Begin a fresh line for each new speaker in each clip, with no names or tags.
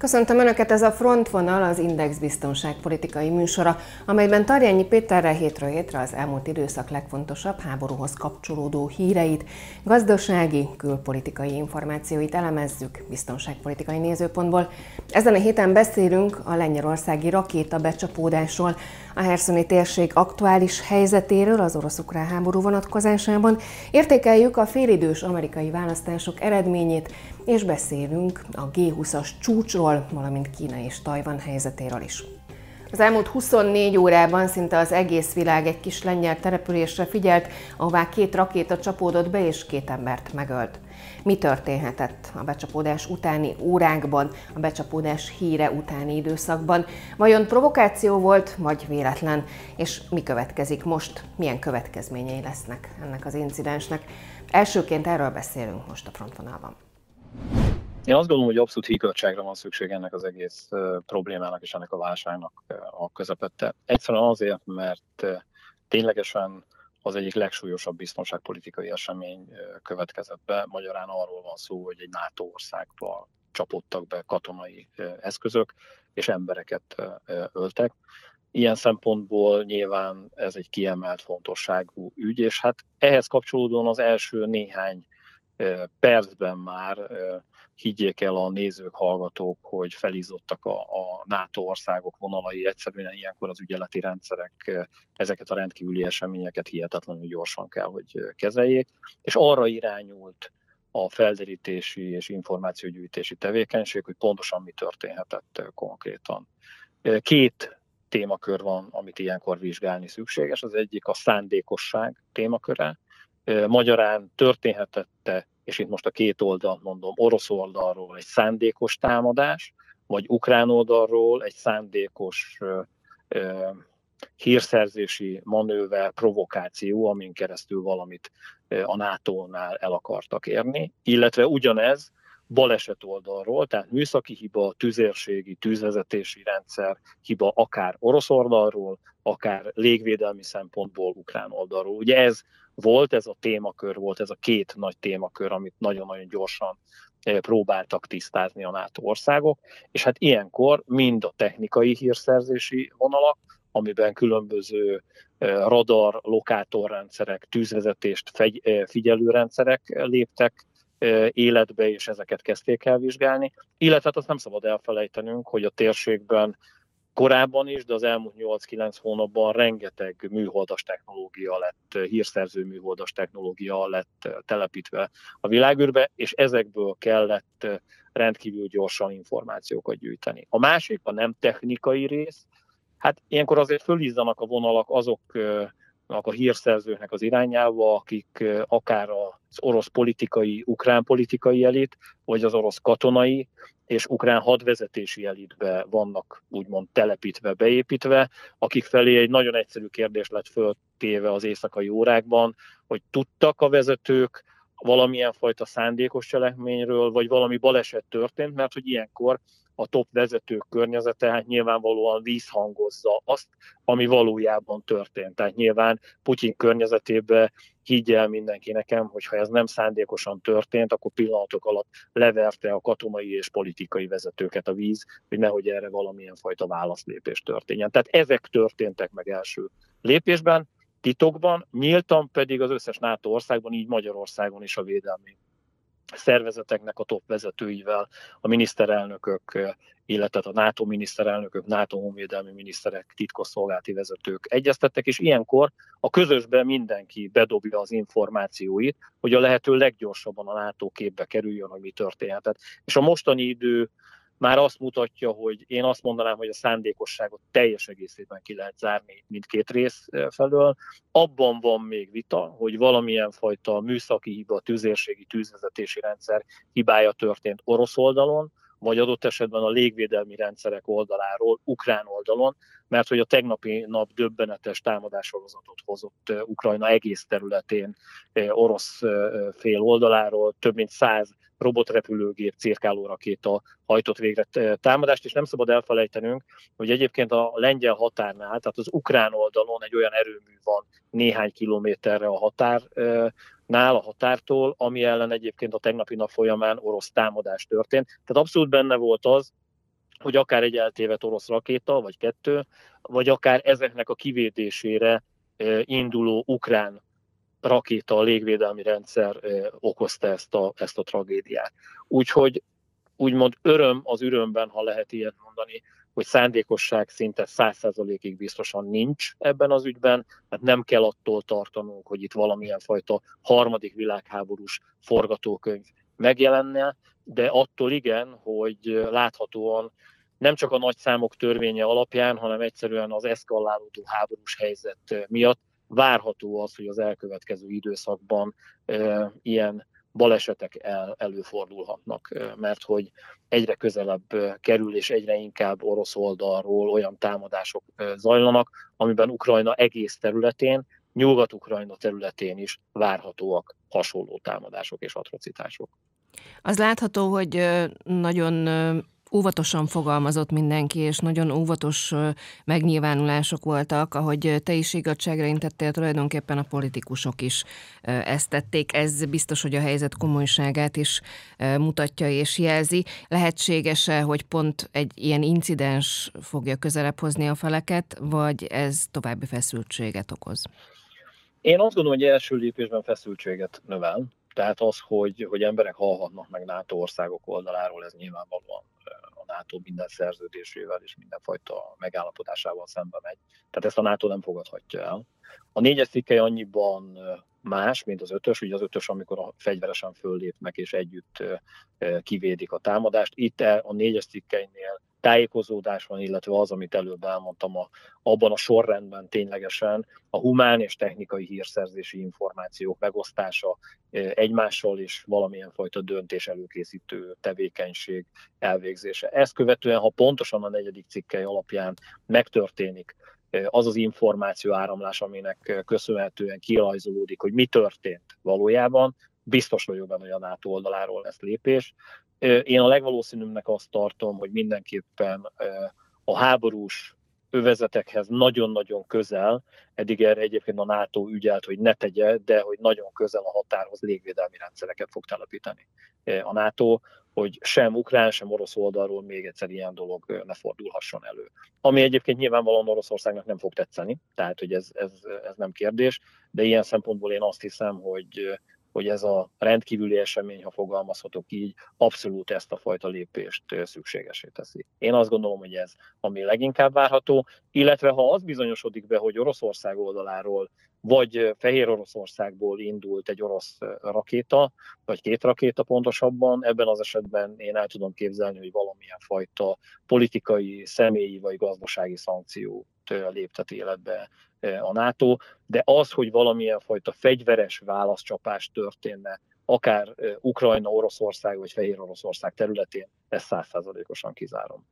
Köszöntöm Önöket, ez a Frontvonal az Index biztonságpolitikai műsora, amelyben Tarjányi Péterrel hétről hétre az elmúlt időszak legfontosabb háborúhoz kapcsolódó híreit, gazdasági, külpolitikai információit elemezzük biztonságpolitikai nézőpontból. Ezen a héten beszélünk a lengyelországi rakéta becsapódásról, a Herszoni térség aktuális helyzetéről az orosz-ukrán háború vonatkozásában, értékeljük a félidős amerikai választások eredményét, és beszélünk a G20-as csúcsról, valamint Kína és Tajvan helyzetéről is. Az elmúlt 24 órában szinte az egész világ egy kis lengyel településre figyelt, ahová két rakéta csapódott be és két embert megölt. Mi történhetett a becsapódás utáni órákban, a becsapódás híre utáni időszakban? Vajon provokáció volt, vagy véletlen? És mi következik most? Milyen következményei lesznek ennek az incidensnek? Elsőként erről beszélünk most a frontvonalban.
Én azt gondolom, hogy abszolút hígörtságra van szükség ennek az egész problémának és ennek a válságnak a közepette. Egyszerűen azért, mert ténylegesen az egyik legsúlyosabb biztonságpolitikai esemény következett be. Magyarán arról van szó, hogy egy NATO országba csapottak be katonai eszközök, és embereket öltek. Ilyen szempontból nyilván ez egy kiemelt fontosságú ügy, és hát ehhez kapcsolódóan az első néhány percben már higgyék el a nézők, hallgatók, hogy felizottak a, a NATO országok vonalai, egyszerűen ilyenkor az ügyeleti rendszerek ezeket a rendkívüli eseményeket hihetetlenül gyorsan kell, hogy kezeljék, és arra irányult a felderítési és információgyűjtési tevékenység, hogy pontosan mi történhetett konkrétan. Két témakör van, amit ilyenkor vizsgálni szükséges. Az egyik a szándékosság témaköre. Magyarán történhetette és itt most a két oldalt mondom, orosz oldalról egy szándékos támadás, vagy ukrán oldalról egy szándékos ö, ö, hírszerzési manőver, provokáció, amin keresztül valamit a NATO-nál el akartak érni, illetve ugyanez baleset oldalról, tehát műszaki hiba, tüzérségi, tűzvezetési rendszer hiba akár orosz oldalról, akár légvédelmi szempontból ukrán oldalról. Ugye ez volt, ez a témakör volt, ez a két nagy témakör, amit nagyon-nagyon gyorsan eh, próbáltak tisztázni a NATO országok, és hát ilyenkor mind a technikai hírszerzési vonalak, amiben különböző eh, radar, lokátorrendszerek, tűzvezetést eh, figyelő rendszerek léptek életbe, és ezeket kezdték el vizsgálni. Illetve hát azt nem szabad elfelejtenünk, hogy a térségben korábban is, de az elmúlt 8-9 hónapban rengeteg műholdas technológia lett, hírszerző műholdas technológia lett telepítve a világűrbe, és ezekből kellett rendkívül gyorsan információkat gyűjteni. A másik, a nem technikai rész, hát ilyenkor azért fölizzanak a vonalak azok a hírszerzőknek az irányába, akik akár az orosz politikai, ukrán politikai elit, vagy az orosz katonai és ukrán hadvezetési elitbe vannak úgymond telepítve, beépítve, akik felé egy nagyon egyszerű kérdés lett föltéve az éjszakai órákban, hogy tudtak a vezetők valamilyen fajta szándékos cselekményről, vagy valami baleset történt, mert hogy ilyenkor a top vezetők környezete hát nyilvánvalóan vízhangozza azt, ami valójában történt. Tehát nyilván Putyin környezetében higgyel mindenki nekem, hogy ha ez nem szándékosan történt, akkor pillanatok alatt leverte a katonai és politikai vezetőket a víz, hogy nehogy erre valamilyen fajta válaszlépés történjen. Tehát ezek történtek meg első lépésben, titokban, nyíltan pedig az összes NATO országban, így Magyarországon is a védelmi szervezeteknek a top vezetőivel, a miniszterelnökök, illetve a NATO miniszterelnökök, NATO honvédelmi miniszterek, titkosszolgálati vezetők egyeztettek, és ilyenkor a közösben mindenki bedobja az információit, hogy a lehető leggyorsabban a NATO képbe kerüljön, hogy mi történhetett. És a mostani idő már azt mutatja, hogy én azt mondanám, hogy a szándékosságot teljes egészében ki lehet zárni mindkét rész felől. Abban van még vita, hogy valamilyen fajta műszaki hiba, tűzérségi tűzvezetési rendszer hibája történt orosz oldalon, vagy adott esetben a légvédelmi rendszerek oldaláról, ukrán oldalon, mert hogy a tegnapi nap döbbenetes támadássorozatot hozott Ukrajna egész területén orosz fél oldaláról, több mint száz robotrepülőgép, cirkáló rakéta hajtott végre támadást, és nem szabad elfelejtenünk, hogy egyébként a lengyel határnál, tehát az ukrán oldalon egy olyan erőmű van néhány kilométerre a határnál, a határtól, ami ellen egyébként a tegnapi nap folyamán orosz támadás történt. Tehát abszolút benne volt az, hogy akár egy eltévedt orosz rakéta, vagy kettő, vagy akár ezeknek a kivédésére induló ukrán rakéta, a légvédelmi rendszer okozta ezt a, ezt a tragédiát. Úgyhogy úgymond öröm az örömben, ha lehet ilyet mondani, hogy szándékosság szinte száz százalékig biztosan nincs ebben az ügyben, mert nem kell attól tartanunk, hogy itt valamilyen fajta harmadik világháborús forgatókönyv megjelenne, de attól igen, hogy láthatóan nem csak a nagy számok törvénye alapján, hanem egyszerűen az eszkallálódó háborús helyzet miatt várható az, hogy az elkövetkező időszakban e, ilyen balesetek el, előfordulhatnak, mert hogy egyre közelebb kerül, és egyre inkább orosz oldalról olyan támadások zajlanak, amiben Ukrajna egész területén, Nyugat-Ukrajna területén is várhatóak hasonló támadások és atrocitások.
Az látható, hogy nagyon óvatosan fogalmazott mindenki, és nagyon óvatos megnyilvánulások voltak, ahogy te is igazságra intettél, tulajdonképpen a politikusok is ezt tették. Ez biztos, hogy a helyzet komolyságát is mutatja és jelzi. Lehetséges-e, hogy pont egy ilyen incidens fogja közelebb hozni a feleket, vagy ez további feszültséget okoz?
Én azt gondolom, hogy első lépésben feszültséget növel. Tehát az, hogy, hogy emberek halhatnak meg NATO országok oldaláról, ez nyilvánvalóan NATO minden szerződésével és mindenfajta megállapodásával szembe megy. Tehát ezt a NATO nem fogadhatja el. A négyes cikkely annyiban más, mint az ötös, ugye az ötös, amikor a fegyveresen föllépnek és együtt kivédik a támadást. Itt a négyes cikkeinél tájékozódás van, illetve az, amit előbb elmondtam, a, abban a sorrendben ténylegesen a humán és technikai hírszerzési információk megosztása egymással és valamilyen fajta döntés előkészítő tevékenység elvégzése. Ezt követően, ha pontosan a negyedik cikkely alapján megtörténik az az információ áramlás, aminek köszönhetően kirajzolódik, hogy mi történt valójában, biztos vagyok benne, hogy a NATO oldaláról lesz lépés. Én a legvalószínűbbnek azt tartom, hogy mindenképpen a háborús övezetekhez nagyon-nagyon közel, eddig erre egyébként a NATO ügyelt, hogy ne tegye, de hogy nagyon közel a határhoz légvédelmi rendszereket fog telepíteni a NATO, hogy sem ukrán, sem orosz oldalról még egyszer ilyen dolog ne fordulhasson elő. Ami egyébként nyilvánvalóan Oroszországnak nem fog tetszeni, tehát hogy ez, ez, ez nem kérdés, de ilyen szempontból én azt hiszem, hogy hogy ez a rendkívüli esemény, ha fogalmazhatok így, abszolút ezt a fajta lépést szükségesé teszi. Én azt gondolom, hogy ez ami leginkább várható, illetve ha az bizonyosodik be, hogy Oroszország oldaláról vagy Fehér Oroszországból indult egy orosz rakéta, vagy két rakéta pontosabban, ebben az esetben én el tudom képzelni, hogy valamilyen fajta politikai, személyi vagy gazdasági szankciót léptet életbe a NATO, de az, hogy valamilyen fajta fegyveres válaszcsapás történne, akár Ukrajna, Oroszország vagy Fehér Oroszország területén, ezt százszázalékosan kizárom.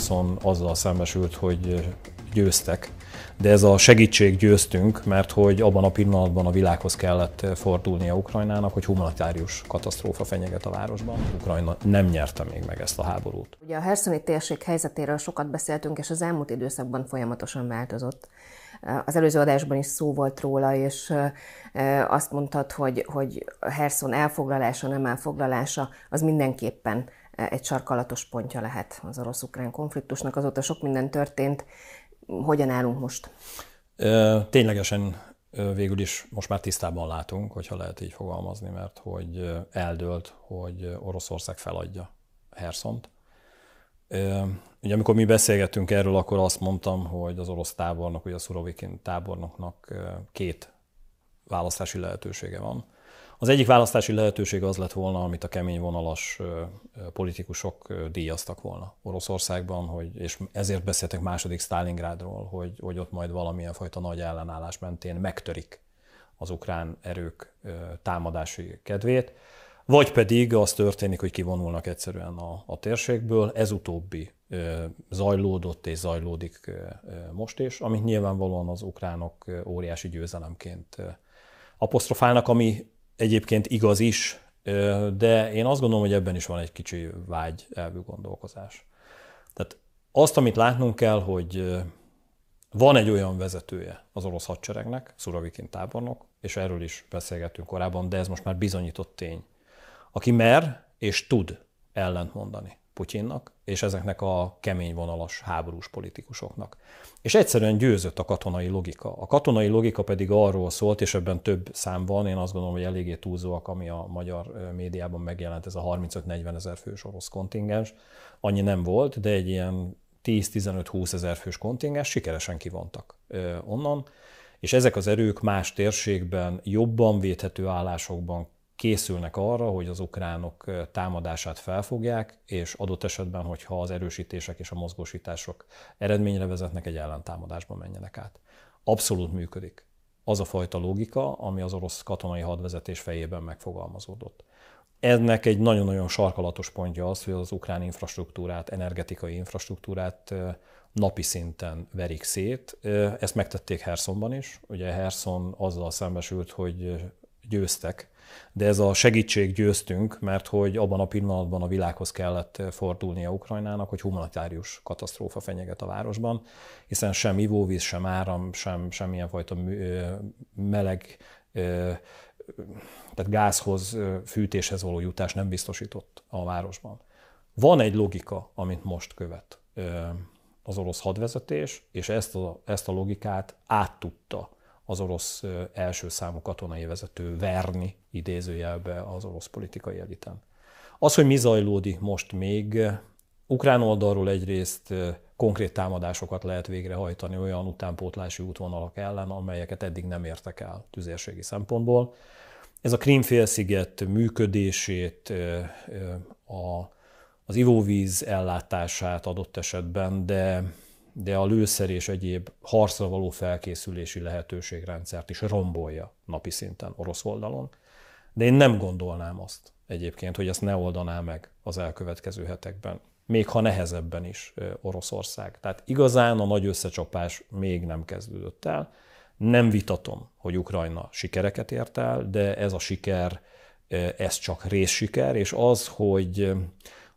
Gerson azzal szembesült, hogy győztek, de ez a segítség győztünk, mert hogy abban a pillanatban a világhoz kellett fordulnia Ukrajnának, hogy humanitárius katasztrófa fenyeget a városban. Ukrajna nem nyerte még meg ezt a háborút.
Ugye a Herszoni térség helyzetéről sokat beszéltünk, és az elmúlt időszakban folyamatosan változott. Az előző adásban is szó volt róla, és azt mondtad, hogy, hogy Herson elfoglalása, nem elfoglalása, az mindenképpen egy sarkalatos pontja lehet az orosz-ukrán konfliktusnak. Azóta sok minden történt. Hogyan állunk most?
Ténylegesen végül is most már tisztában látunk, hogyha lehet így fogalmazni, mert hogy eldőlt, hogy Oroszország feladja Herszont. Ugye amikor mi beszélgettünk erről, akkor azt mondtam, hogy az orosz tábornok, ugye a Szurovikin tábornoknak két
választási lehetősége van. Az egyik választási lehetőség az lett volna, amit a kemény vonalas politikusok díjaztak volna Oroszországban, hogy, és ezért beszéltek második Stalingrádról, hogy, hogy ott majd valamilyen fajta nagy ellenállás mentén megtörik az ukrán erők támadási kedvét, vagy pedig az történik, hogy kivonulnak egyszerűen a, a térségből, ez utóbbi zajlódott és zajlódik most is, amit nyilvánvalóan az ukránok óriási győzelemként apostrofálnak, ami egyébként igaz is, de én azt gondolom, hogy ebben is van egy kicsi vágy elvű gondolkozás. Tehát azt, amit látnunk kell, hogy van egy olyan vezetője az orosz hadseregnek, Szuravikin tábornok, és erről is beszélgettünk korábban, de ez most már bizonyított tény, aki mer és tud ellent mondani Putyinnak, és ezeknek a kemény vonalas háborús politikusoknak. És egyszerűen győzött a katonai logika. A katonai logika pedig arról szólt, és ebben több szám van, én azt gondolom, hogy eléggé túlzóak, ami a magyar médiában megjelent, ez a 35-40 ezer fős orosz kontingens. Annyi nem volt, de egy ilyen 10-15-20 ezer fős kontingens sikeresen kivontak onnan, és ezek az erők más térségben, jobban védhető állásokban készülnek arra, hogy az ukránok támadását felfogják, és adott esetben, hogyha az erősítések és a mozgósítások eredményre vezetnek, egy ellentámadásba menjenek át. Abszolút működik az a fajta logika, ami az orosz katonai hadvezetés fejében megfogalmazódott. Ennek egy nagyon-nagyon sarkalatos pontja az, hogy az ukrán infrastruktúrát, energetikai infrastruktúrát napi szinten verik szét. Ezt megtették Hersonban is. Ugye Herson azzal szembesült, hogy győztek de ez a segítség győztünk, mert hogy abban a pillanatban a világhoz kellett fordulnia Ukrajnának, hogy humanitárius katasztrófa fenyeget a városban, hiszen sem ivóvíz, sem áram, sem semmilyen fajta meleg, tehát gázhoz, fűtéshez való jutás nem biztosított a városban. Van egy logika, amit most követ az orosz hadvezetés, és ezt a, ezt a logikát át tudta az orosz első számú katonai vezető verni idézőjelbe az orosz politikai eliten. Az, hogy mi zajlódik most még, ukrán oldalról egyrészt konkrét támadásokat lehet végrehajtani olyan utánpótlási útvonalak ellen, amelyeket eddig nem értek el tüzérségi szempontból. Ez a Krímfélsziget működését, a, az ivóvíz ellátását adott esetben, de de a lőszer és egyéb harcra való felkészülési lehetőségrendszert is rombolja napi szinten orosz oldalon. De én nem gondolnám azt egyébként, hogy ezt ne oldaná meg az elkövetkező hetekben, még ha nehezebben is Oroszország. Tehát igazán a nagy összecsapás még nem kezdődött el. Nem vitatom, hogy Ukrajna sikereket ért el, de ez a siker, ez csak részsiker, és az, hogy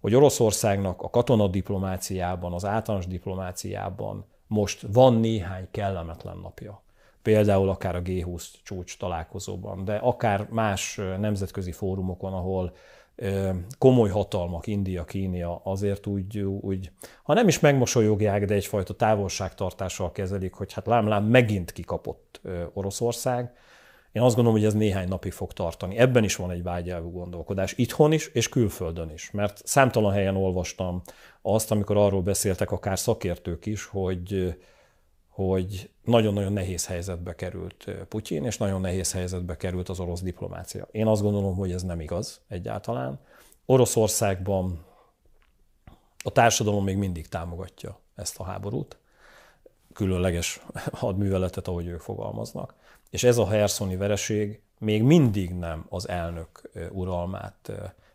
hogy Oroszországnak a katonadiplomáciában, az általános diplomáciában most van néhány kellemetlen napja. Például akár a G20 csúcs találkozóban, de akár más nemzetközi fórumokon, ahol komoly hatalmak, India, Kínia azért úgy, úgy, ha nem is megmosolyogják, de egyfajta távolságtartással kezelik, hogy hát lám-lám megint kikapott Oroszország, én azt gondolom, hogy ez néhány napig fog tartani. Ebben is van egy vágyelvű gondolkodás, itthon is és külföldön is. Mert számtalan helyen olvastam azt, amikor arról beszéltek akár szakértők is, hogy, hogy nagyon-nagyon nehéz helyzetbe került Putyin, és nagyon nehéz helyzetbe került az orosz diplomácia. Én azt gondolom, hogy ez nem igaz egyáltalán. Oroszországban a társadalom még mindig támogatja ezt a háborút, különleges hadműveletet, ahogy ők fogalmaznak. És ez a Herszoni vereség még mindig nem az elnök uralmát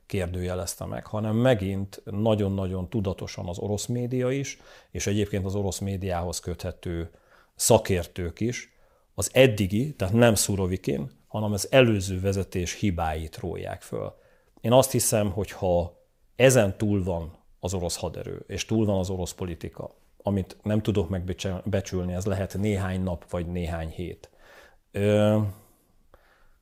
kérdőjelezte meg, hanem megint nagyon-nagyon tudatosan az orosz média is, és egyébként az orosz médiához köthető szakértők is az eddigi, tehát nem Szurovikin, hanem az előző vezetés hibáit rólják föl. Én azt hiszem, hogy ha ezen túl van az orosz haderő, és túl van az orosz politika, amit nem tudok megbecsülni, ez lehet néhány nap vagy néhány hét,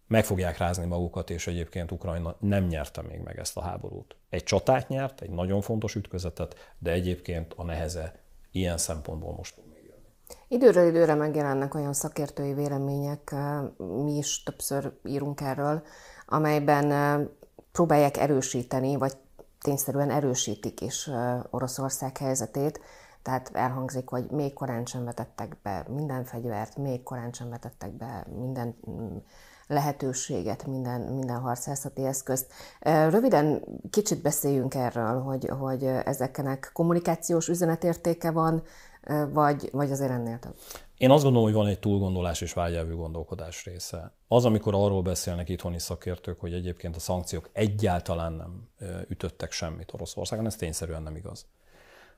meg fogják rázni magukat, és egyébként Ukrajna nem nyerte még meg ezt a háborút. Egy csatát nyert, egy nagyon fontos ütközetet, de egyébként a neheze ilyen szempontból most.
Időről időre megjelennek olyan szakértői vélemények, mi is többször írunk erről, amelyben próbálják erősíteni, vagy tényszerűen erősítik is Oroszország helyzetét. Tehát elhangzik, hogy még korán sem vetettek be minden fegyvert, még korán sem vetettek be minden mm, lehetőséget, minden, minden harcászati eszközt. Röviden kicsit beszéljünk erről, hogy, hogy ezeknek kommunikációs üzenetértéke van, vagy, vagy azért ennél több?
Én azt gondolom, hogy van egy túlgondolás és vágyelvű gondolkodás része. Az, amikor arról beszélnek itthoni szakértők, hogy egyébként a szankciók egyáltalán nem ütöttek semmit Oroszországon, ez tényszerűen nem igaz.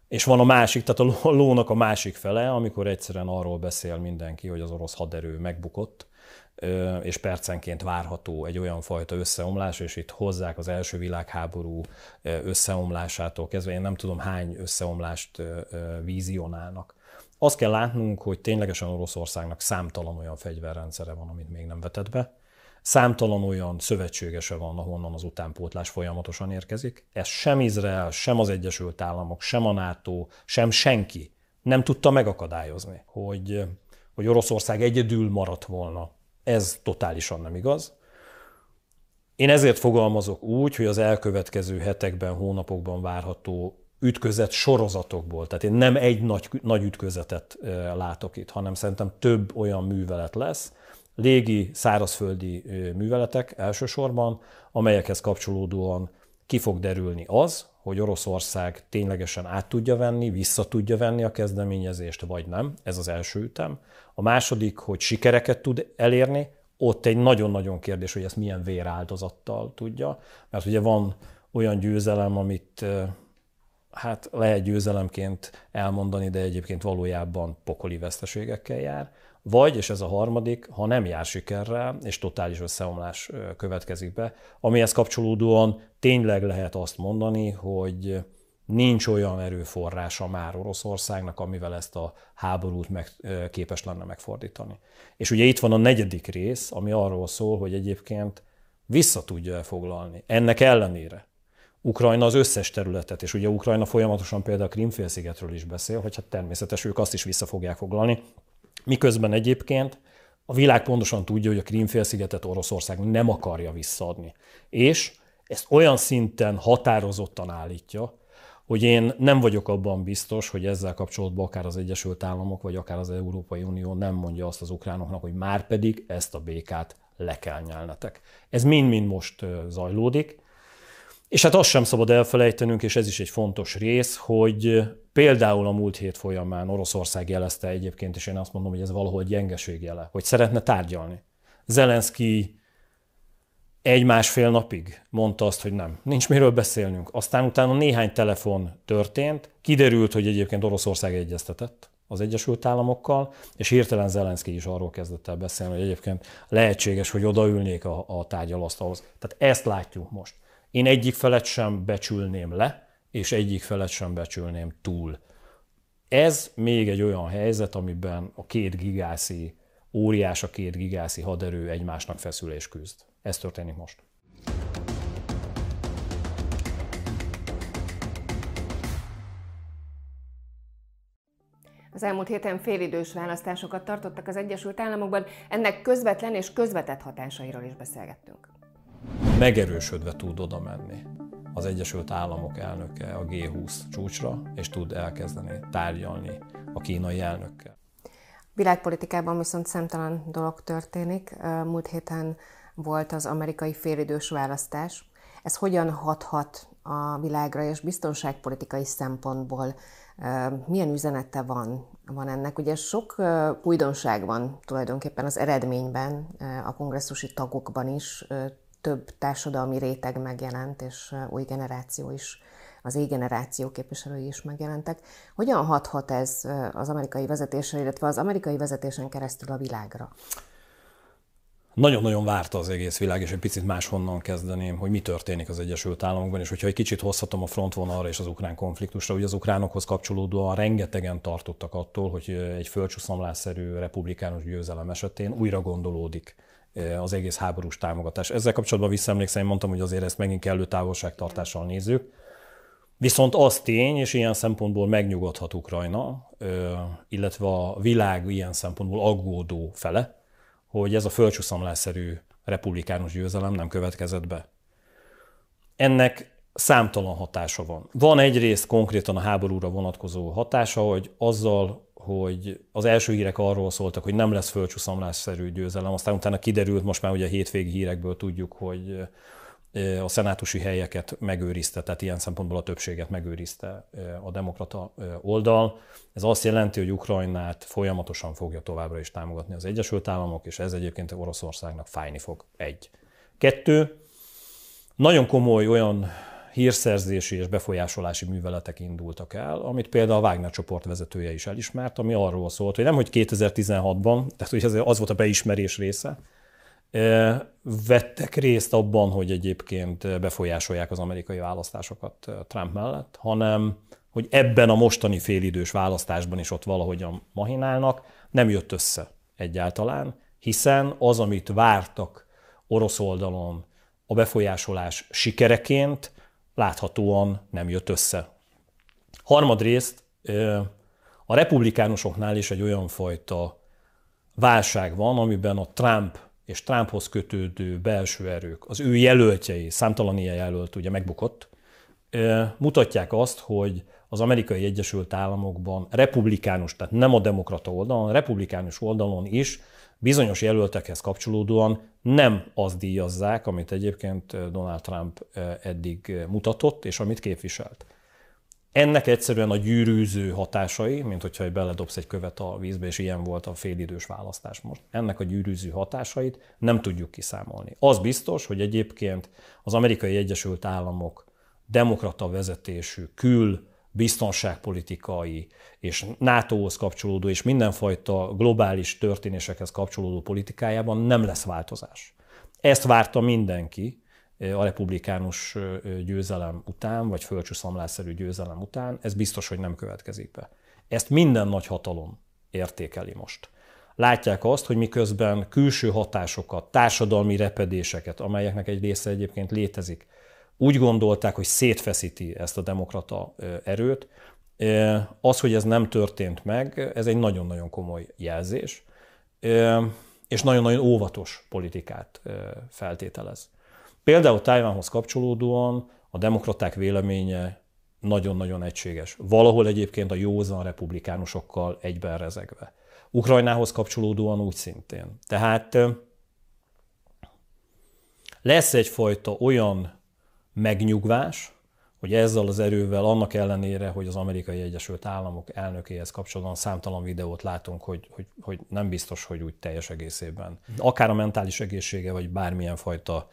És van a másik, tehát a lónak a másik fele, amikor egyszerűen arról beszél mindenki, hogy az orosz haderő megbukott, és percenként várható egy olyan fajta összeomlás, és itt hozzák az első világháború összeomlásától kezdve, én nem tudom hány összeomlást vízionálnak. Azt kell látnunk, hogy ténylegesen Oroszországnak számtalan olyan fegyverrendszere van, amit még nem vetett be. Számtalan olyan szövetségese van, ahonnan az utánpótlás folyamatosan érkezik. Ez sem Izrael, sem az Egyesült Államok, sem a NATO, sem senki nem tudta megakadályozni, hogy, hogy Oroszország egyedül maradt volna ez totálisan nem igaz. Én ezért fogalmazok úgy, hogy az elkövetkező hetekben, hónapokban várható ütközet sorozatokból, tehát én nem egy nagy, nagy ütközetet látok itt, hanem szerintem több olyan művelet lesz, légi, szárazföldi műveletek elsősorban, amelyekhez kapcsolódóan ki fog derülni az, hogy Oroszország ténylegesen át tudja venni, vissza tudja venni a kezdeményezést, vagy nem. Ez az első ütem. A második, hogy sikereket tud elérni, ott egy nagyon-nagyon kérdés, hogy ezt milyen véráldozattal tudja, mert ugye van olyan győzelem, amit hát lehet győzelemként elmondani, de egyébként valójában pokoli veszteségekkel jár. Vagy, és ez a harmadik, ha nem jár sikerrel, és totális összeomlás következik be, amihez kapcsolódóan tényleg lehet azt mondani, hogy nincs olyan erőforrása már Oroszországnak, amivel ezt a háborút meg, képes lenne megfordítani. És ugye itt van a negyedik rész, ami arról szól, hogy egyébként vissza tudja elfoglalni. Ennek ellenére Ukrajna az összes területet, és ugye Ukrajna folyamatosan például a Krimfélszigetről is beszél, hogy hát természetes ők azt is vissza fogják foglalni, miközben egyébként a világ pontosan tudja, hogy a Krímfélszigetet Oroszország nem akarja visszaadni. És ezt olyan szinten határozottan állítja, hogy én nem vagyok abban biztos, hogy ezzel kapcsolatban akár az Egyesült Államok, vagy akár az Európai Unió nem mondja azt az ukránoknak, hogy már pedig ezt a békát le kell nyelnetek. Ez mind-mind most zajlódik, és hát azt sem szabad elfelejtenünk, és ez is egy fontos rész, hogy például a múlt hét folyamán Oroszország jelezte egyébként, és én azt mondom, hogy ez valahol gyengeség jele, hogy szeretne tárgyalni. Zelenszky egy-másfél napig mondta azt, hogy nem, nincs miről beszélnünk. Aztán utána néhány telefon történt, kiderült, hogy egyébként Oroszország egyeztetett az Egyesült Államokkal, és hirtelen Zelenszky is arról kezdett el beszélni, hogy egyébként lehetséges, hogy odaülnék a, a tárgyalasztalhoz. Tehát ezt látjuk most. Én egyik felet sem becsülném le, és egyik felet sem becsülném túl. Ez még egy olyan helyzet, amiben a két gigászi, óriás a két gigászi haderő egymásnak feszülés küzd. Ez történik most.
Az elmúlt héten félidős választásokat tartottak az Egyesült Államokban, ennek közvetlen és közvetett hatásairól is beszélgettünk
megerősödve tud oda menni az Egyesült Államok elnöke a G20 csúcsra, és tud elkezdeni tárgyalni a kínai elnökkel.
Világpolitikában viszont szemtelen dolog történik. Múlt héten volt az amerikai félidős választás. Ez hogyan hathat a világra, és biztonságpolitikai szempontból milyen üzenete van, van ennek? Ugye sok újdonság van tulajdonképpen az eredményben, a kongresszusi tagokban is több társadalmi réteg megjelent, és új generáció is, az éj generáció képviselői is megjelentek. Hogyan hathat ez az amerikai vezetésre, illetve az amerikai vezetésen keresztül a világra?
Nagyon-nagyon várta az egész világ, és egy picit máshonnan kezdeném, hogy mi történik az Egyesült Államokban, és hogyha egy kicsit hozhatom a frontvonalra és az ukrán konfliktusra, hogy az ukránokhoz kapcsolódóan rengetegen tartottak attól, hogy egy földcsúszamlásszerű republikánus győzelem esetén újra gondolódik az egész háborús támogatás. Ezzel kapcsolatban visszaemlékszem, én mondtam, hogy azért ezt megint kellő távolságtartással nézzük. Viszont az tény, és ilyen szempontból megnyugodhat Ukrajna, illetve a világ ilyen szempontból aggódó fele, hogy ez a földcsúszamlásszerű republikánus győzelem nem következett be. Ennek számtalan hatása van. Van egyrészt konkrétan a háborúra vonatkozó hatása, hogy azzal, hogy az első hírek arról szóltak, hogy nem lesz földcsúszamlásszerű győzelem, aztán utána kiderült, most már ugye a hétvégi hírekből tudjuk, hogy a szenátusi helyeket megőrizte, tehát ilyen szempontból a többséget megőrizte a demokrata oldal. Ez azt jelenti, hogy Ukrajnát folyamatosan fogja továbbra is támogatni az Egyesült Államok, és ez egyébként Oroszországnak fájni fog. Egy. Kettő, nagyon komoly olyan hírszerzési és befolyásolási műveletek indultak el, amit például a Wagner csoport vezetője is elismert, ami arról szólt, hogy nem, hogy 2016-ban, tehát hogy az volt a beismerés része, vettek részt abban, hogy egyébként befolyásolják az amerikai választásokat Trump mellett, hanem hogy ebben a mostani félidős választásban is ott valahogyan mahinálnak, nem jött össze egyáltalán, hiszen az, amit vártak orosz oldalon a befolyásolás sikereként, láthatóan nem jött össze. Harmadrészt a republikánusoknál is egy olyan fajta válság van, amiben a Trump és Trumphoz kötődő belső erők, az ő jelöltjei, számtalan ilyen jelölt ugye megbukott, mutatják azt, hogy az amerikai Egyesült Államokban republikánus, tehát nem a demokrata oldalon, a republikánus oldalon is bizonyos jelöltekhez kapcsolódóan nem azt díjazzák, amit egyébként Donald Trump eddig mutatott, és amit képviselt. Ennek egyszerűen a gyűrűző hatásai, mint hogyha beledobsz egy követ a vízbe, és ilyen volt a félidős választás most. Ennek a gyűrűző hatásait nem tudjuk kiszámolni. Az biztos, hogy egyébként az amerikai Egyesült Államok demokrata vezetésű kül, biztonságpolitikai és NATO-hoz kapcsolódó és mindenfajta globális történésekhez kapcsolódó politikájában nem lesz változás. Ezt várta mindenki, a republikánus győzelem után, vagy földcsúszamlásszerű győzelem után, ez biztos, hogy nem következik be. Ezt minden nagy hatalom értékeli most. Látják azt, hogy miközben külső hatásokat, társadalmi repedéseket, amelyeknek egy része egyébként létezik, úgy gondolták, hogy szétfeszíti ezt a demokrata erőt, az, hogy ez nem történt meg, ez egy nagyon-nagyon komoly jelzés, és nagyon-nagyon óvatos politikát feltételez. Például Tájvánhoz kapcsolódóan a demokraták véleménye nagyon-nagyon egységes. Valahol egyébként a józan republikánusokkal egyben rezegve. Ukrajnához kapcsolódóan úgy szintén. Tehát lesz egyfajta olyan megnyugvás, hogy ezzel az erővel, annak ellenére, hogy az amerikai Egyesült Államok elnökéhez kapcsolatban számtalan videót látunk, hogy, hogy, hogy nem biztos, hogy úgy teljes egészében. Akár a mentális egészsége, vagy bármilyen fajta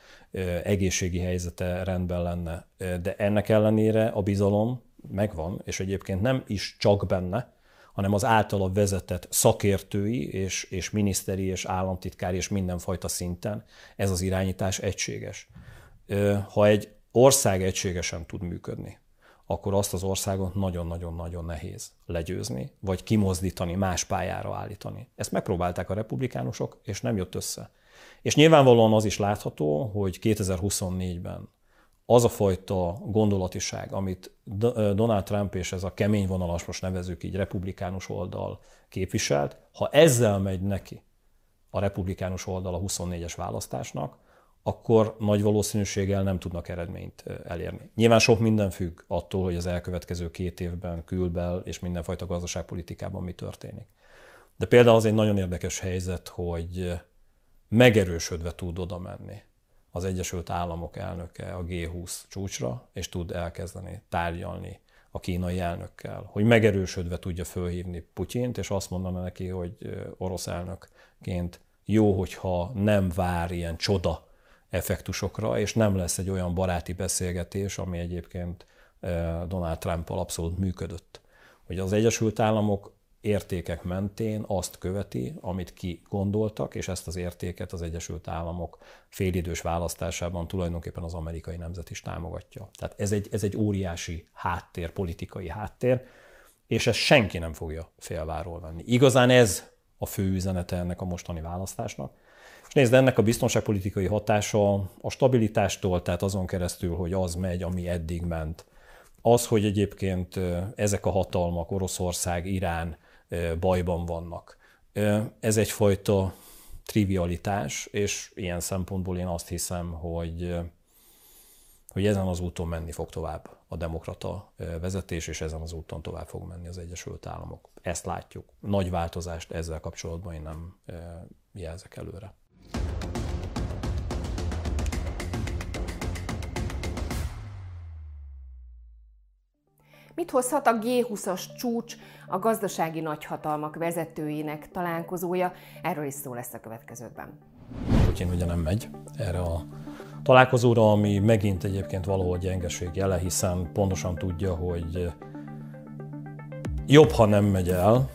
egészségi helyzete rendben lenne. De ennek ellenére a bizalom megvan, és egyébként nem is csak benne, hanem az általa vezetett szakértői és, és miniszteri és államtitkári és mindenfajta szinten ez az irányítás egységes. Ha egy ország egységesen tud működni, akkor azt az országot nagyon-nagyon-nagyon nehéz legyőzni, vagy kimozdítani, más pályára állítani. Ezt megpróbálták a republikánusok, és nem jött össze. És nyilvánvalóan az is látható, hogy 2024-ben az a fajta gondolatiság, amit Donald Trump és ez a kemény vonalas, most nevezük így republikánus oldal képviselt, ha ezzel megy neki a republikánus oldal a 24-es választásnak, akkor nagy valószínűséggel nem tudnak eredményt elérni. Nyilván sok minden függ attól, hogy az elkövetkező két évben külbel és mindenfajta gazdaságpolitikában mi történik. De például az egy nagyon érdekes helyzet, hogy megerősödve tud oda menni az Egyesült Államok elnöke a G20 csúcsra, és tud elkezdeni tárgyalni a kínai elnökkel, hogy megerősödve tudja fölhívni Putyint, és azt mondana neki, hogy orosz elnökként jó, hogyha nem vár ilyen csoda effektusokra, és nem lesz egy olyan baráti beszélgetés, ami egyébként Donald trump abszolút működött. Hogy az Egyesült Államok értékek mentén azt követi, amit ki gondoltak, és ezt az értéket az Egyesült Államok félidős választásában tulajdonképpen az amerikai nemzet is támogatja. Tehát ez egy, ez egy óriási háttér, politikai háttér, és ezt senki nem fogja félváról venni. Igazán ez a fő üzenete ennek a mostani választásnak. Nézd, ennek a biztonságpolitikai hatása a stabilitástól, tehát azon keresztül, hogy az megy, ami eddig ment. Az, hogy egyébként ezek a hatalmak, Oroszország, Irán, bajban vannak. Ez egyfajta trivialitás, és ilyen szempontból én azt hiszem, hogy hogy ezen az úton menni fog tovább a demokrata vezetés, és ezen az úton tovább fog menni az Egyesült Államok. Ezt látjuk. Nagy változást ezzel kapcsolatban én nem jelzek előre.
Mit hozhat a G20-as csúcs, a gazdasági nagyhatalmak vezetőinek találkozója? Erről is szó lesz a következőkben.
Putyin ugye nem megy erre a találkozóra, ami megint egyébként valahol gyengeség jele, hiszen pontosan tudja, hogy jobb, ha nem megy el.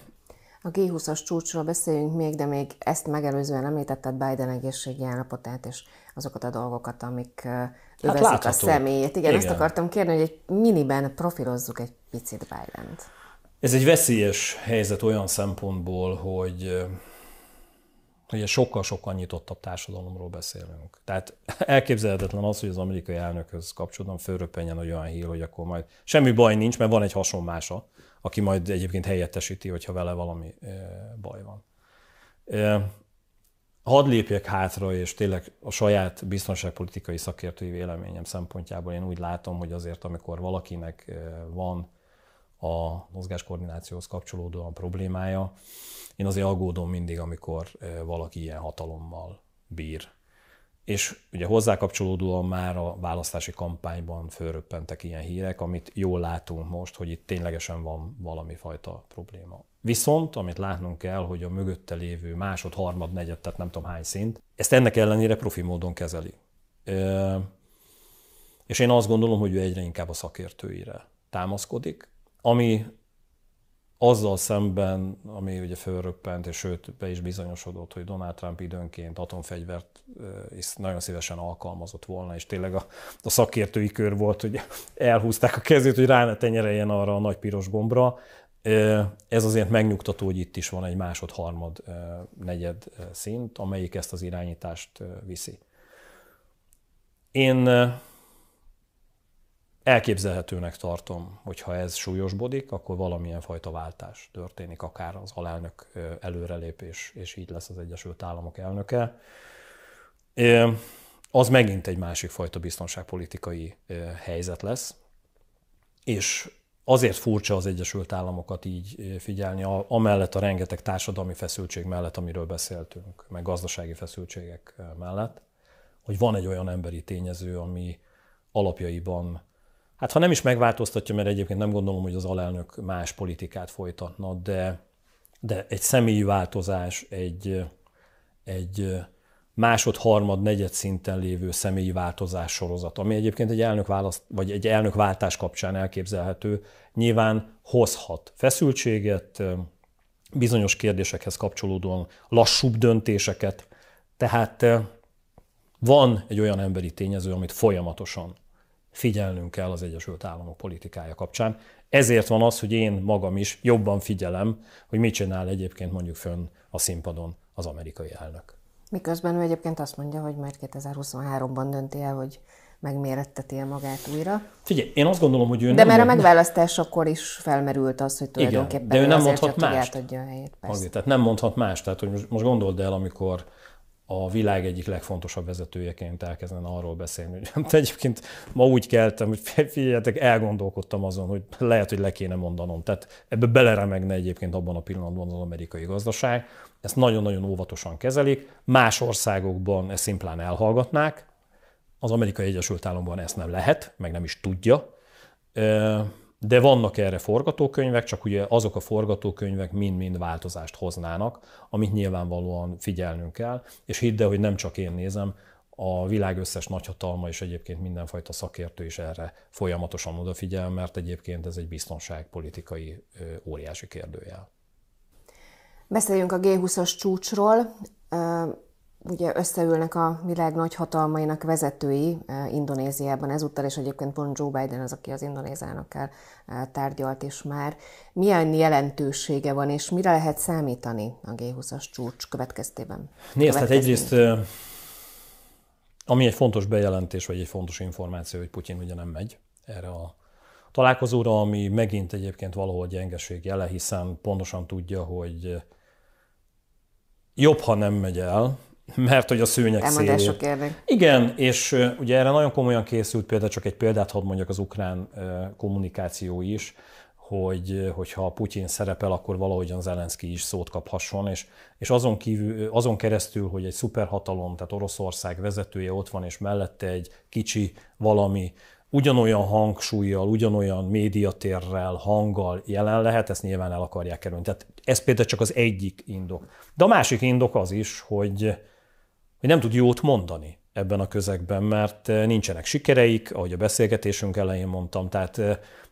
A G20-as csúcsról beszéljünk még, de még ezt megelőzően említetted Biden egészségi állapotát és azokat a dolgokat, amik övezik hát a személyét. Igen, Igen, azt akartam kérni, hogy egy miniben profilozzuk egy picit Biden-t.
Ez egy veszélyes helyzet olyan szempontból, hogy ugye sokkal-sokkal nyitottabb társadalomról beszélünk. Tehát elképzelhetetlen az, hogy az amerikai elnökhöz kapcsolatban fölröppenjen olyan hír, hogy akkor majd semmi baj nincs, mert van egy hasonmása, aki majd egyébként helyettesíti, hogyha vele valami baj van. Hadd lépjek hátra, és tényleg a saját biztonságpolitikai szakértői véleményem szempontjából én úgy látom, hogy azért, amikor valakinek van a mozgáskoordinációhoz kapcsolódóan problémája, én azért aggódom mindig, amikor valaki ilyen hatalommal bír. És ugye hozzá kapcsolódóan már a választási kampányban fölröppentek ilyen hírek, amit jól látunk most, hogy itt ténylegesen van valami fajta probléma. Viszont, amit látnunk kell, hogy a mögötte lévő másod, harmad, negyed, tehát nem tudom hány szint, ezt ennek ellenére profi módon kezeli. És én azt gondolom, hogy ő egyre inkább a szakértőire támaszkodik, ami azzal szemben, ami ugye fölröppent, és sőt be is bizonyosodott, hogy Donald Trump időnként atomfegyvert is nagyon szívesen alkalmazott volna, és tényleg a, a szakértői kör volt, hogy elhúzták a kezét, hogy rá ne tenyereljen arra a nagy piros gombra. Ez azért megnyugtató, hogy itt is van egy másod-harmad negyed szint, amelyik ezt az irányítást viszi. Én elképzelhetőnek tartom, hogy ha ez súlyosbodik, akkor valamilyen fajta váltás történik, akár az alelnök előrelépés, és így lesz az Egyesült Államok elnöke. Az megint egy másik fajta biztonságpolitikai helyzet lesz, és azért furcsa az Egyesült Államokat így figyelni, amellett a rengeteg társadalmi feszültség mellett, amiről beszéltünk, meg gazdasági feszültségek mellett, hogy van egy olyan emberi tényező, ami alapjaiban Hát ha nem is megváltoztatja, mert egyébként nem gondolom, hogy az alelnök más politikát folytatna, de, de egy személyi változás, egy, egy másod, harmad, negyed szinten lévő személyi változás sorozat, ami egyébként egy elnök választ, vagy egy elnök váltás kapcsán elképzelhető, nyilván hozhat feszültséget, bizonyos kérdésekhez kapcsolódóan lassúbb döntéseket, tehát van egy olyan emberi tényező, amit folyamatosan figyelnünk kell az Egyesült Államok politikája kapcsán. Ezért van az, hogy én magam is jobban figyelem, hogy mit csinál egyébként mondjuk fönn a színpadon az amerikai elnök.
Miközben ő egyébként azt mondja, hogy majd 2023-ban dönti el, hogy megméretteti magát újra.
Figyelj, én azt gondolom, hogy ő
de
nem...
Mert a megválasztásakor is felmerült az, hogy tulajdonképpen
Igen, de ő nem mondhat más.
adja a helyét.
Persze. Tehát nem mondhat más. Tehát hogy most, most gondold el, amikor a világ egyik legfontosabb vezetőjeként elkezdene arról beszélni, hogy hát egyébként ma úgy keltem, hogy figyeljetek, elgondolkodtam azon, hogy lehet, hogy le kéne mondanom. Tehát ebbe beleremegne egyébként abban a pillanatban az amerikai gazdaság. Ezt nagyon-nagyon óvatosan kezelik. Más országokban ezt szimplán elhallgatnák. Az amerikai Egyesült Államokban ezt nem lehet, meg nem is tudja. De vannak erre forgatókönyvek, csak ugye azok a forgatókönyvek mind-mind változást hoznának, amit nyilvánvalóan figyelnünk kell, és hidd el, hogy nem csak én nézem, a világ összes nagyhatalma és egyébként mindenfajta szakértő is erre folyamatosan odafigyel, mert egyébként ez egy biztonságpolitikai óriási kérdőjel.
Beszéljünk a G20-as csúcsról ugye összeülnek a világ nagy hatalmainak vezetői eh, Indonéziában ezúttal, és egyébként pont Joe Biden az, aki az indonézánokkal eh, tárgyalt is már. Milyen jelentősége van, és mire lehet számítani a G20-as csúcs következtében?
Nézd, hát egyrészt eh, ami egy fontos bejelentés, vagy egy fontos információ, hogy Putyin ugye nem megy erre a találkozóra, ami megint egyébként valahol gyengeség jele, hiszen pontosan tudja, hogy jobb, ha nem megy el, mert hogy a szőnyeg
szélét. Érnek.
Igen, és ugye erre nagyon komolyan készült például, csak egy példát hadd mondjak az ukrán kommunikáció is, hogy hogyha Putyin szerepel, akkor valahogyan Zelenszky is szót kaphasson, és, és azon, kívül, azon keresztül, hogy egy szuperhatalom, tehát Oroszország vezetője ott van, és mellette egy kicsi valami, ugyanolyan hangsúlyjal, ugyanolyan médiatérrel, hanggal jelen lehet, ezt nyilván el akarják kerülni. Tehát ez például csak az egyik indok. De a másik indok az is, hogy, hogy nem tud jót mondani ebben a közegben, mert nincsenek sikereik, ahogy a beszélgetésünk elején mondtam, tehát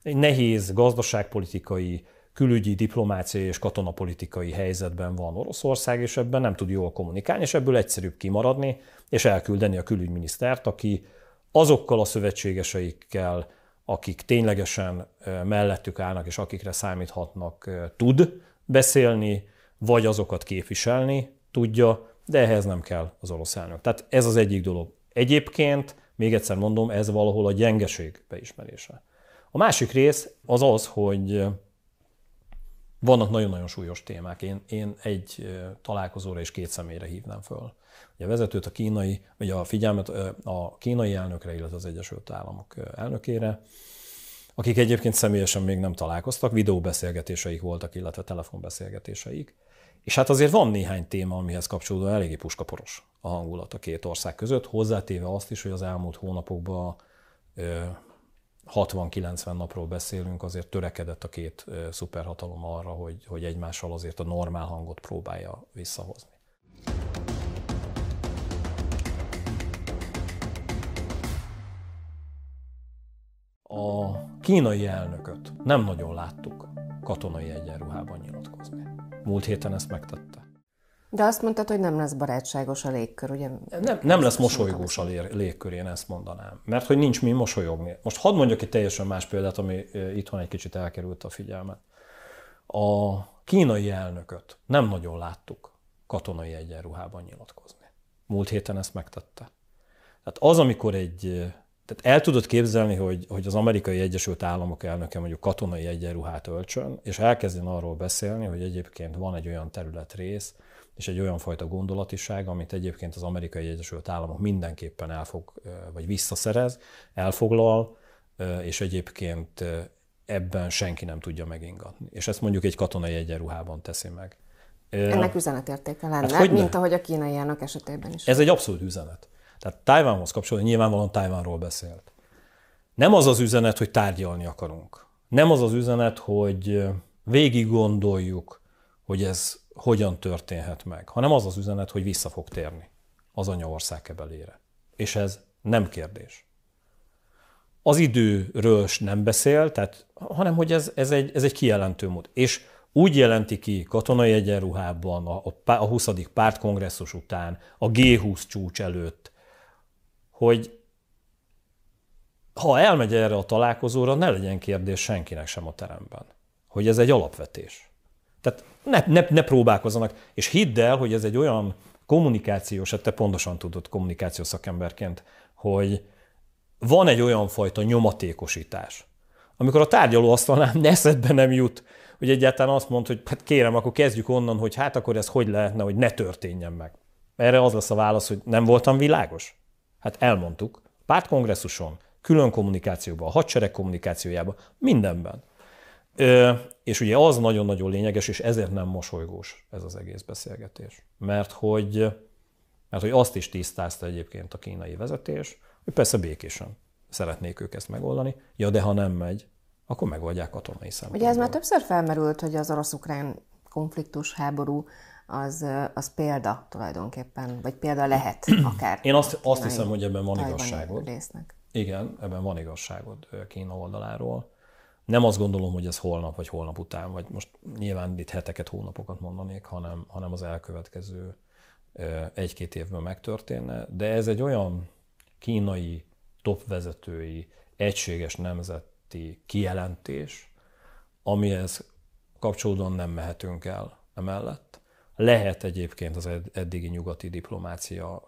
egy nehéz gazdaságpolitikai, külügyi, diplomáciai és katonapolitikai helyzetben van Oroszország, és ebben nem tud jól kommunikálni, és ebből egyszerűbb kimaradni, és elküldeni a külügyminisztert, aki azokkal a szövetségeseikkel, akik ténylegesen mellettük állnak, és akikre számíthatnak, tud beszélni, vagy azokat képviselni tudja, de ehhez nem kell az orosz elnök. Tehát ez az egyik dolog. Egyébként, még egyszer mondom, ez valahol a gyengeség beismerése. A másik rész az az, hogy vannak nagyon-nagyon súlyos témák. Én, én egy találkozóra és két személyre hívnám föl. Ugye a vezetőt, a kínai, vagy a figyelmet a kínai elnökre, illetve az Egyesült Államok elnökére, akik egyébként személyesen még nem találkoztak, videóbeszélgetéseik voltak, illetve telefonbeszélgetéseik. És hát azért van néhány téma, amihez kapcsolódóan eléggé puskaporos a hangulat a két ország között, hozzátéve azt is, hogy az elmúlt hónapokban 60-90 napról beszélünk, azért törekedett a két szuperhatalom arra, hogy, hogy egymással azért a normál hangot próbálja visszahozni. A kínai elnököt nem nagyon láttuk katonai egyenruhában nyilatkozni. Múlt héten ezt megtette.
De azt mondtad, hogy nem lesz barátságos a légkör, ugye?
Nem, nem lesz mosolygós a légkör, én ezt mondanám. Mert hogy nincs mi mosolyogni. Most hadd mondjak egy teljesen más példát, ami itthon egy kicsit elkerült a figyelmet. A kínai elnököt nem nagyon láttuk katonai egyenruhában nyilatkozni. Múlt héten ezt megtette. Tehát az, amikor egy tehát el tudod képzelni, hogy, hogy az amerikai Egyesült Államok elnöke mondjuk katonai egyenruhát öltsön, és elkezdjen arról beszélni, hogy egyébként van egy olyan területrész, és egy olyan fajta gondolatiság, amit egyébként az amerikai Egyesült Államok mindenképpen elfog, vagy visszaszerez, elfoglal, és egyébként ebben senki nem tudja megingatni. És ezt mondjuk egy katonai egyenruhában teszi meg.
Ennek üzenetértéke lenne, hát, mint ahogy a kínai elnök esetében is.
Ez egy abszolút üzenet. Tehát Tájvánhoz kapcsolatban nyilvánvalóan Tájvánról beszélt. Nem az az üzenet, hogy tárgyalni akarunk. Nem az az üzenet, hogy végig gondoljuk, hogy ez hogyan történhet meg, hanem az az üzenet, hogy vissza fog térni az anyaország kebelére. És ez nem kérdés. Az időről nem beszél, tehát, hanem hogy ez, ez, egy, ez egy kijelentő mód. És úgy jelenti ki katonai egyenruhában a, a 20. pártkongresszus után, a G20 csúcs előtt, hogy ha elmegy erre a találkozóra, ne legyen kérdés senkinek sem a teremben, hogy ez egy alapvetés. Tehát ne, ne, ne próbálkozzanak, és hidd el, hogy ez egy olyan kommunikációs, hát te pontosan tudod kommunikációs szakemberként, hogy van egy olyan fajta nyomatékosítás, amikor a tárgyalóasztalnál eszedbe nem jut, hogy egyáltalán azt mond, hogy hát kérem, akkor kezdjük onnan, hogy hát akkor ez hogy lehetne, hogy ne történjen meg. Erre az lesz a válasz, hogy nem voltam világos. Hát elmondtuk, pártkongresszuson, külön kommunikációban, a hadsereg kommunikációjában, mindenben. Ö, és ugye az nagyon-nagyon lényeges, és ezért nem mosolygós ez az egész beszélgetés. Mert hogy, mert hogy azt is tisztázta egyébként a kínai vezetés, hogy persze békésen szeretnék ők ezt megoldani, ja, de ha nem megy, akkor megoldják katonai szempontból.
Ugye ez már többször felmerült, hogy az orosz-ukrán konfliktus, háború az, az példa tulajdonképpen, vagy példa lehet akár.
Én azt, azt hiszem, hogy ebben van igazságod.
Résznek.
Igen, ebben van igazságod Kína oldaláról. Nem azt gondolom, hogy ez holnap vagy holnap után, vagy most nyilván itt heteket, hónapokat mondanék, hanem, hanem az elkövetkező egy-két évben megtörténne, de ez egy olyan kínai topvezetői, egységes nemzeti kijelentés, amihez kapcsolódóan nem mehetünk el emellett. Lehet egyébként az eddigi nyugati diplomácia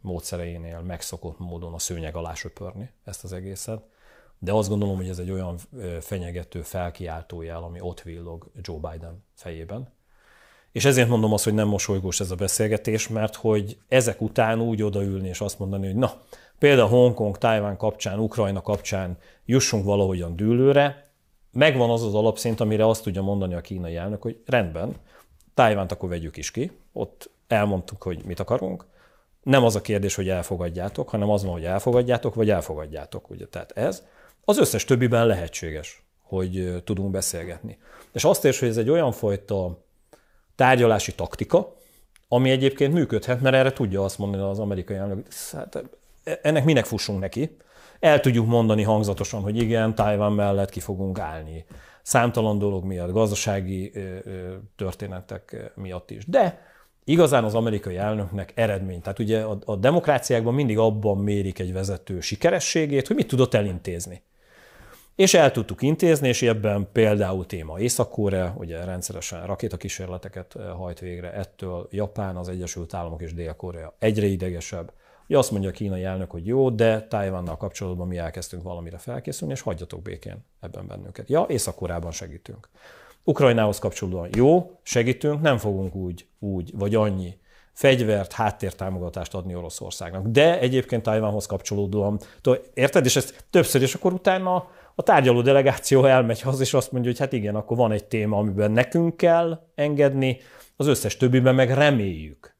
módszereinél megszokott módon a szőnyeg alá söpörni ezt az egészet, de azt gondolom, hogy ez egy olyan fenyegető, felkiáltó jel, ami ott villog Joe Biden fejében, És ezért mondom azt, hogy nem mosolygós ez a beszélgetés, mert hogy ezek után úgy odaülni és azt mondani, hogy na, például Hongkong, Tájván kapcsán, Ukrajna kapcsán jussunk valahogyan dűlőre, megvan az az alapszint, amire azt tudja mondani a kínai elnök, hogy rendben, Tájvánt akkor vegyük is ki, ott elmondtuk, hogy mit akarunk, nem az a kérdés, hogy elfogadjátok, hanem az van, hogy elfogadjátok, vagy elfogadjátok. Ugye? Tehát ez az összes többiben lehetséges, hogy tudunk beszélgetni. És azt érts, hogy ez egy olyan fajta tárgyalási taktika, ami egyébként működhet, mert erre tudja azt mondani az amerikai elnök, hát ennek minek fussunk neki. El tudjuk mondani hangzatosan, hogy igen, Tájván mellett ki fogunk állni. Számtalan dolog miatt, gazdasági történetek miatt is. De igazán az amerikai elnöknek eredmény. Tehát ugye a, a demokráciákban mindig abban mérik egy vezető sikerességét, hogy mit tudott elintézni. És el tudtuk intézni, és ebben például téma Észak-Korea, ugye rendszeresen rakétakísérleteket hajt végre, ettől Japán, az Egyesült Államok és Dél-Korea egyre idegesebb. Ugye azt mondja a kínai elnök, hogy jó, de Tájvánnal kapcsolatban mi elkezdtünk valamire felkészülni, és hagyjatok békén ebben bennünket. Ja, Észak-Koreában segítünk. Ukrajnához kapcsolódóan jó, segítünk, nem fogunk úgy, úgy vagy annyi fegyvert, háttértámogatást adni Oroszországnak. De egyébként Tajvánhoz kapcsolódóan, érted? És ezt többször, és akkor utána a tárgyaló delegáció elmegy haza, és azt mondja, hogy hát igen, akkor van egy téma, amiben nekünk kell engedni, az összes többiben meg reméljük,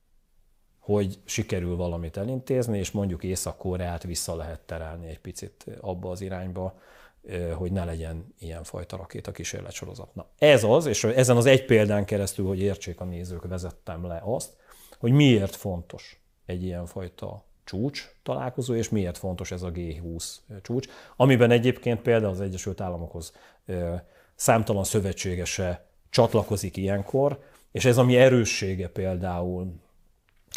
hogy sikerül valamit elintézni, és mondjuk Észak-Koreát vissza lehet terelni egy picit abba az irányba, hogy ne legyen ilyenfajta rakéta kísérletsorozat. Na, ez az, és ezen az egy példán keresztül, hogy értsék a nézők, vezettem le azt, hogy miért fontos egy ilyenfajta csúcs találkozó, és miért fontos ez a G20 csúcs, amiben egyébként például az Egyesült Államokhoz számtalan szövetségese csatlakozik ilyenkor, és ez ami erőssége például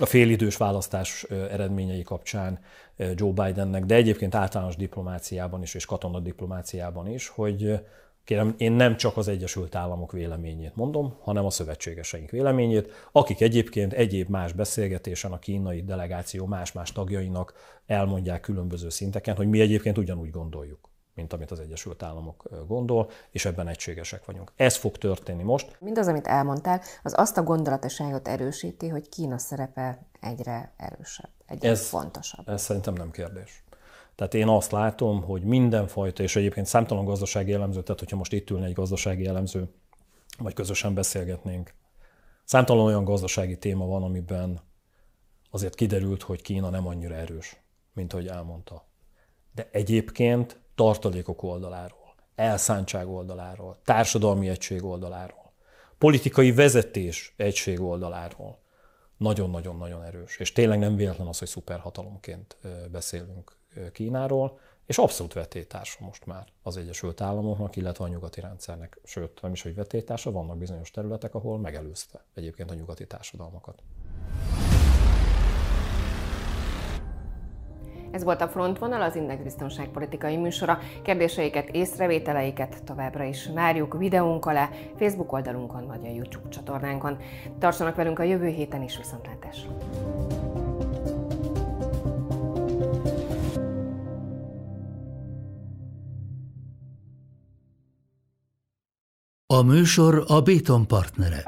a félidős választás eredményei kapcsán Joe Bidennek, de egyébként általános diplomáciában is, és katonadiplomáciában is, hogy Kérem, én nem csak az Egyesült Államok véleményét mondom, hanem a szövetségeseink véleményét, akik egyébként egyéb más beszélgetésen a kínai delegáció más-más tagjainak elmondják különböző szinteken, hogy mi egyébként ugyanúgy gondoljuk mint amit az Egyesült Államok gondol, és ebben egységesek vagyunk. Ez fog történni most.
Mindaz, amit elmondtál, az azt a gondolatiságot erősíti, hogy Kína szerepe egyre erősebb, egyre ez, fontosabb.
Ez szerintem nem kérdés. Tehát én azt látom, hogy mindenfajta, és egyébként számtalan gazdasági elemző, tehát hogyha most itt ülne egy gazdasági elemző, vagy közösen beszélgetnénk, számtalan olyan gazdasági téma van, amiben azért kiderült, hogy Kína nem annyira erős, mint ahogy elmondta. De egyébként tartalékok oldaláról, elszántság oldaláról, társadalmi egység oldaláról, politikai vezetés egység oldaláról nagyon-nagyon-nagyon erős. És tényleg nem véletlen az, hogy szuperhatalomként beszélünk Kínáról, és abszolút vetétársa most már az Egyesült Államoknak, illetve a nyugati rendszernek. Sőt, nem is, hogy vetétársa, vannak bizonyos területek, ahol megelőzte egyébként a nyugati társadalmakat.
Ez volt a Frontvonal, az Index biztonságpolitikai műsora. Kérdéseiket, észrevételeiket továbbra is várjuk videónk alá, Facebook oldalunkon vagy a YouTube csatornánkon. Tartsanak velünk a jövő héten is viszontlátásra!
A műsor a Béton partnere.